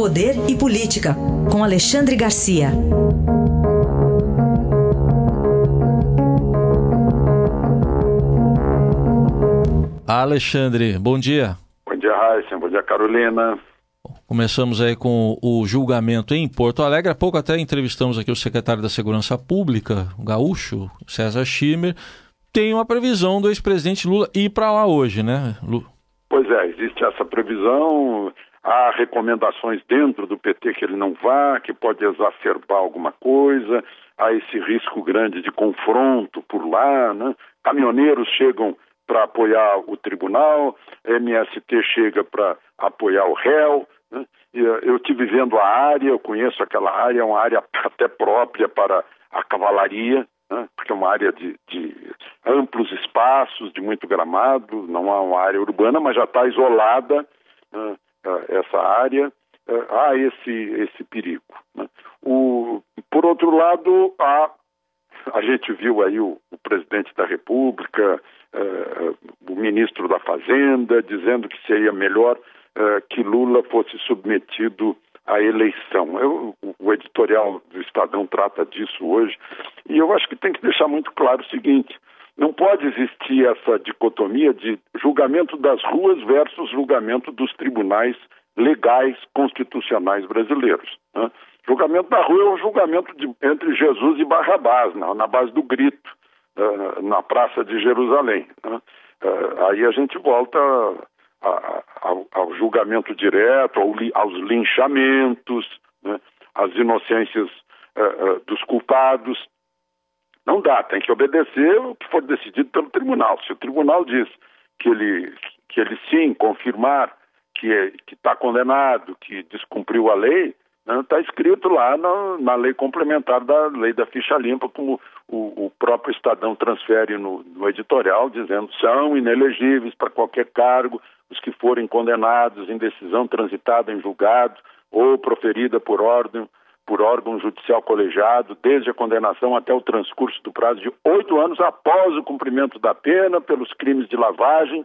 Poder e Política, com Alexandre Garcia. Alexandre, bom dia. Bom dia, Raíssa. Bom dia, Carolina. Começamos aí com o julgamento em Porto Alegre. Há pouco até entrevistamos aqui o secretário da Segurança Pública, o gaúcho, César Schimmer. Tem uma previsão do ex-presidente Lula ir para lá hoje, né? Lu... Pois é, existe essa previsão. Há recomendações dentro do PT que ele não vá, que pode exacerbar alguma coisa. Há esse risco grande de confronto por lá, né? Caminhoneiros chegam para apoiar o tribunal, MST chega para apoiar o réu. Né? Eu estive vendo a área, eu conheço aquela área, é uma área até própria para a cavalaria, né? porque é uma área de, de, amplos espaços, de muito gramado, não é uma área urbana, mas já está isolada né? Essa área. É, há esse, esse perigo. Né? O, por outro lado, há, a gente viu aí o, o presidente da República, uh, o ministro da Fazenda, dizendo que seria melhor que Lula fosse submetido à eleição. Eu, o editorial do Estadão trata disso hoje, e eu acho que tem que deixar muito claro o seguinte: não pode existir essa dicotomia de julgamento das ruas versus julgamento dos tribunais legais constitucionais brasileiros. Né? Julgamento da rua é o julgamento de, entre Jesus e Barrabás, na, na base do grito. Eh, na Praça de Jerusalém. Né? Uh, aí a gente volta a, a, ao, ao, julgamento direto, ao, aos linchamentos, né? às inocências uh, dos culpados. Não dá, tem que obedecer o que for decidido pelo tribunal. Se o tribunal diz que ele, que ele sim confirmar que está condenado, que descumpriu a lei, Está né? escrito lá na, na, lei complementar da lei da ficha limpa, como o, o próprio Estadão transfere no, no, editorial, dizendo são inelegíveis para qualquer cargo os que forem condenados em decisão transitada em julgado ou proferida por ordem por órgão judicial colegiado, desde a condenação até o transcurso do prazo de oito anos após o cumprimento da pena pelos crimes de lavagem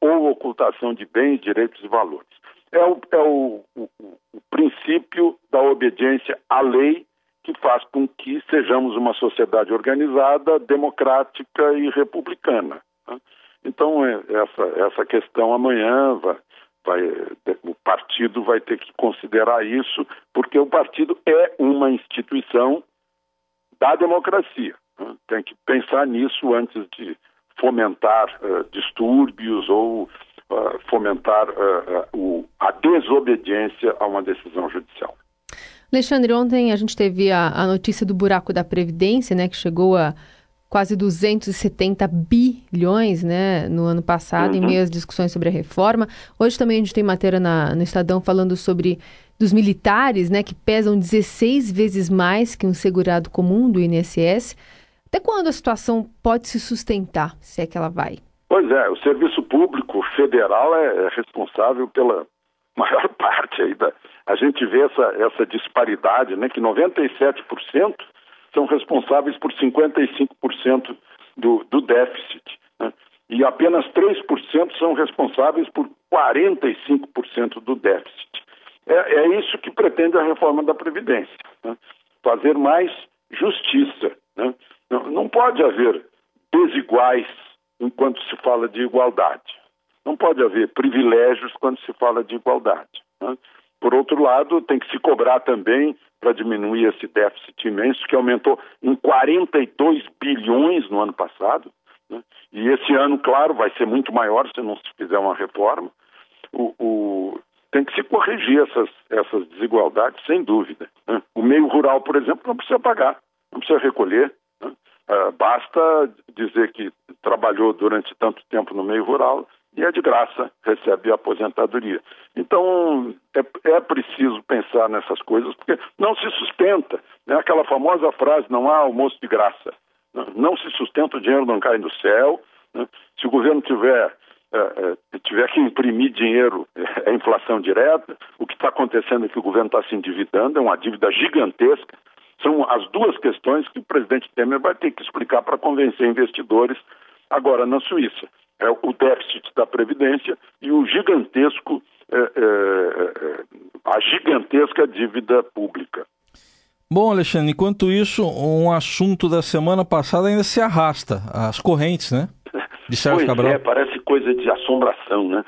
ou ocultação de bens, direitos e valores é o, é o, o, o princípio da obediência à lei que faz com que sejamos uma sociedade organizada, democrática e republicana. Né? Então, é, essa, essa questão amanhã vai, vai, o partido vai ter que considerar isso, porque o partido é uma instituição da democracia. Né? Tem que pensar nisso antes de fomentar uh, distúrbios ou uh, fomentar uh, o, a desobediência a uma decisão judicial. Alexandre, ontem a gente teve a, a notícia do buraco da Previdência, né, que chegou a quase 270 bilhões né, no ano passado, uhum. em meio às discussões sobre a reforma. Hoje também a gente tem matéria na, no Estadão falando sobre dos militares, né, que pesam 16 vezes mais que um segurado comum do INSS. Até quando a situação pode se sustentar, se é que ela vai? Pois é, o serviço público federal é, é responsável pela maior parte aí da. A gente vê essa, essa disparidade, né? Que 97% são responsáveis por 55% do, do déficit. Né? E apenas 3% são responsáveis por 45% do déficit. É, é, isso que pretende a reforma da Previdência. Né? Fazer mais justiça. Né? Não, não pode haver desiguais enquanto se fala de igualdade. Não pode haver privilégios quando se fala de igualdade. Né? Por outro lado, tem que se cobrar também para diminuir esse déficit imenso, que aumentou em 42 bilhões no ano passado. Né? E esse ano, claro, vai ser muito maior se não se fizer uma reforma. O, o... tem que se corrigir essas, essas desigualdades, sem dúvida. Né? O meio rural, por exemplo, não precisa pagar, não precisa recolher. Né? Uh, basta dizer que trabalhou durante tanto tempo no meio rural e é de graça, recebe a aposentadoria. Então, é, é preciso pensar nessas coisas, porque não se sustenta. Né? Aquela famosa frase, não há almoço de graça. Não, não se sustenta, o dinheiro não cai do céu. Né? Se o governo tiver, é, é, tiver que imprimir dinheiro, é inflação direta. O que está acontecendo é que o governo está se endividando, é uma dívida gigantesca. São as duas questões que o presidente Temer vai ter que explicar para convencer investidores agora na Suíça. É o déficit da Previdência e o gigantesco é, é, é a gigantesca dívida pública. Bom, Alexandre, enquanto isso, um assunto da semana passada ainda se arrasta, as correntes, né? De Sérgio pois Cabral. É, parece coisa de assombração, né?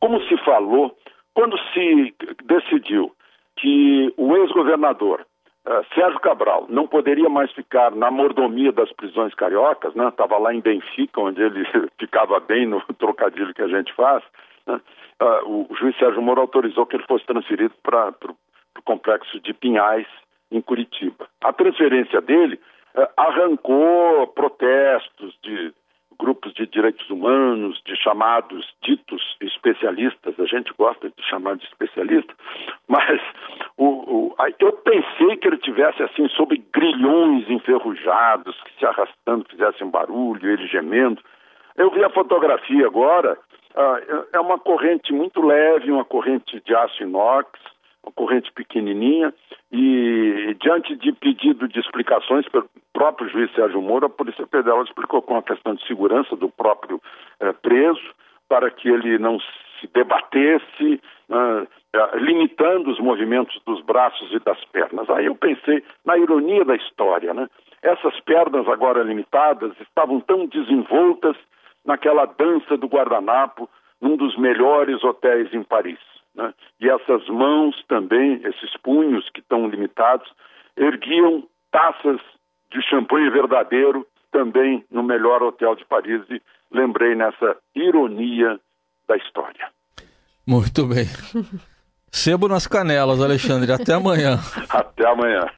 Como se falou, quando se decidiu que o ex-governador uh, Sérgio Cabral não poderia mais ficar na mordomia das prisões cariocas, né? Estava lá em Benfica, onde ele ficava bem no trocadilho que a gente faz. Né? Uh, o juiz Sérgio Moro autorizou que ele fosse transferido para o complexo de Pinhais, em Curitiba. A transferência dele uh, arrancou protestos de grupos de direitos humanos, de chamados ditos especialistas, a gente gosta de chamar de especialista, mas o, o, eu pensei que ele tivesse assim sobre grilhões enferrujados que se arrastando, fizessem barulho, ele gemendo. Eu vi a fotografia agora, uh, é uma corrente muito leve, uma corrente de aço inox, uma corrente pequenininha, e diante de pedido de explicações pelo próprio juiz Sérgio Moro, a Polícia Federal explicou com a questão de segurança do próprio eh, preso, para que ele não se debatesse, eh, limitando os movimentos dos braços e das pernas. Aí eu pensei na ironia da história, né? Essas pernas agora limitadas estavam tão desenvoltas naquela dança do guardanapo num dos melhores hotéis em Paris. Né? E essas mãos também, esses punhos que estão limitados, erguiam taças de champanhe verdadeiro também no melhor hotel de Paris. E lembrei nessa ironia da história. Muito bem. Sebo nas canelas, Alexandre. Até amanhã. Até amanhã.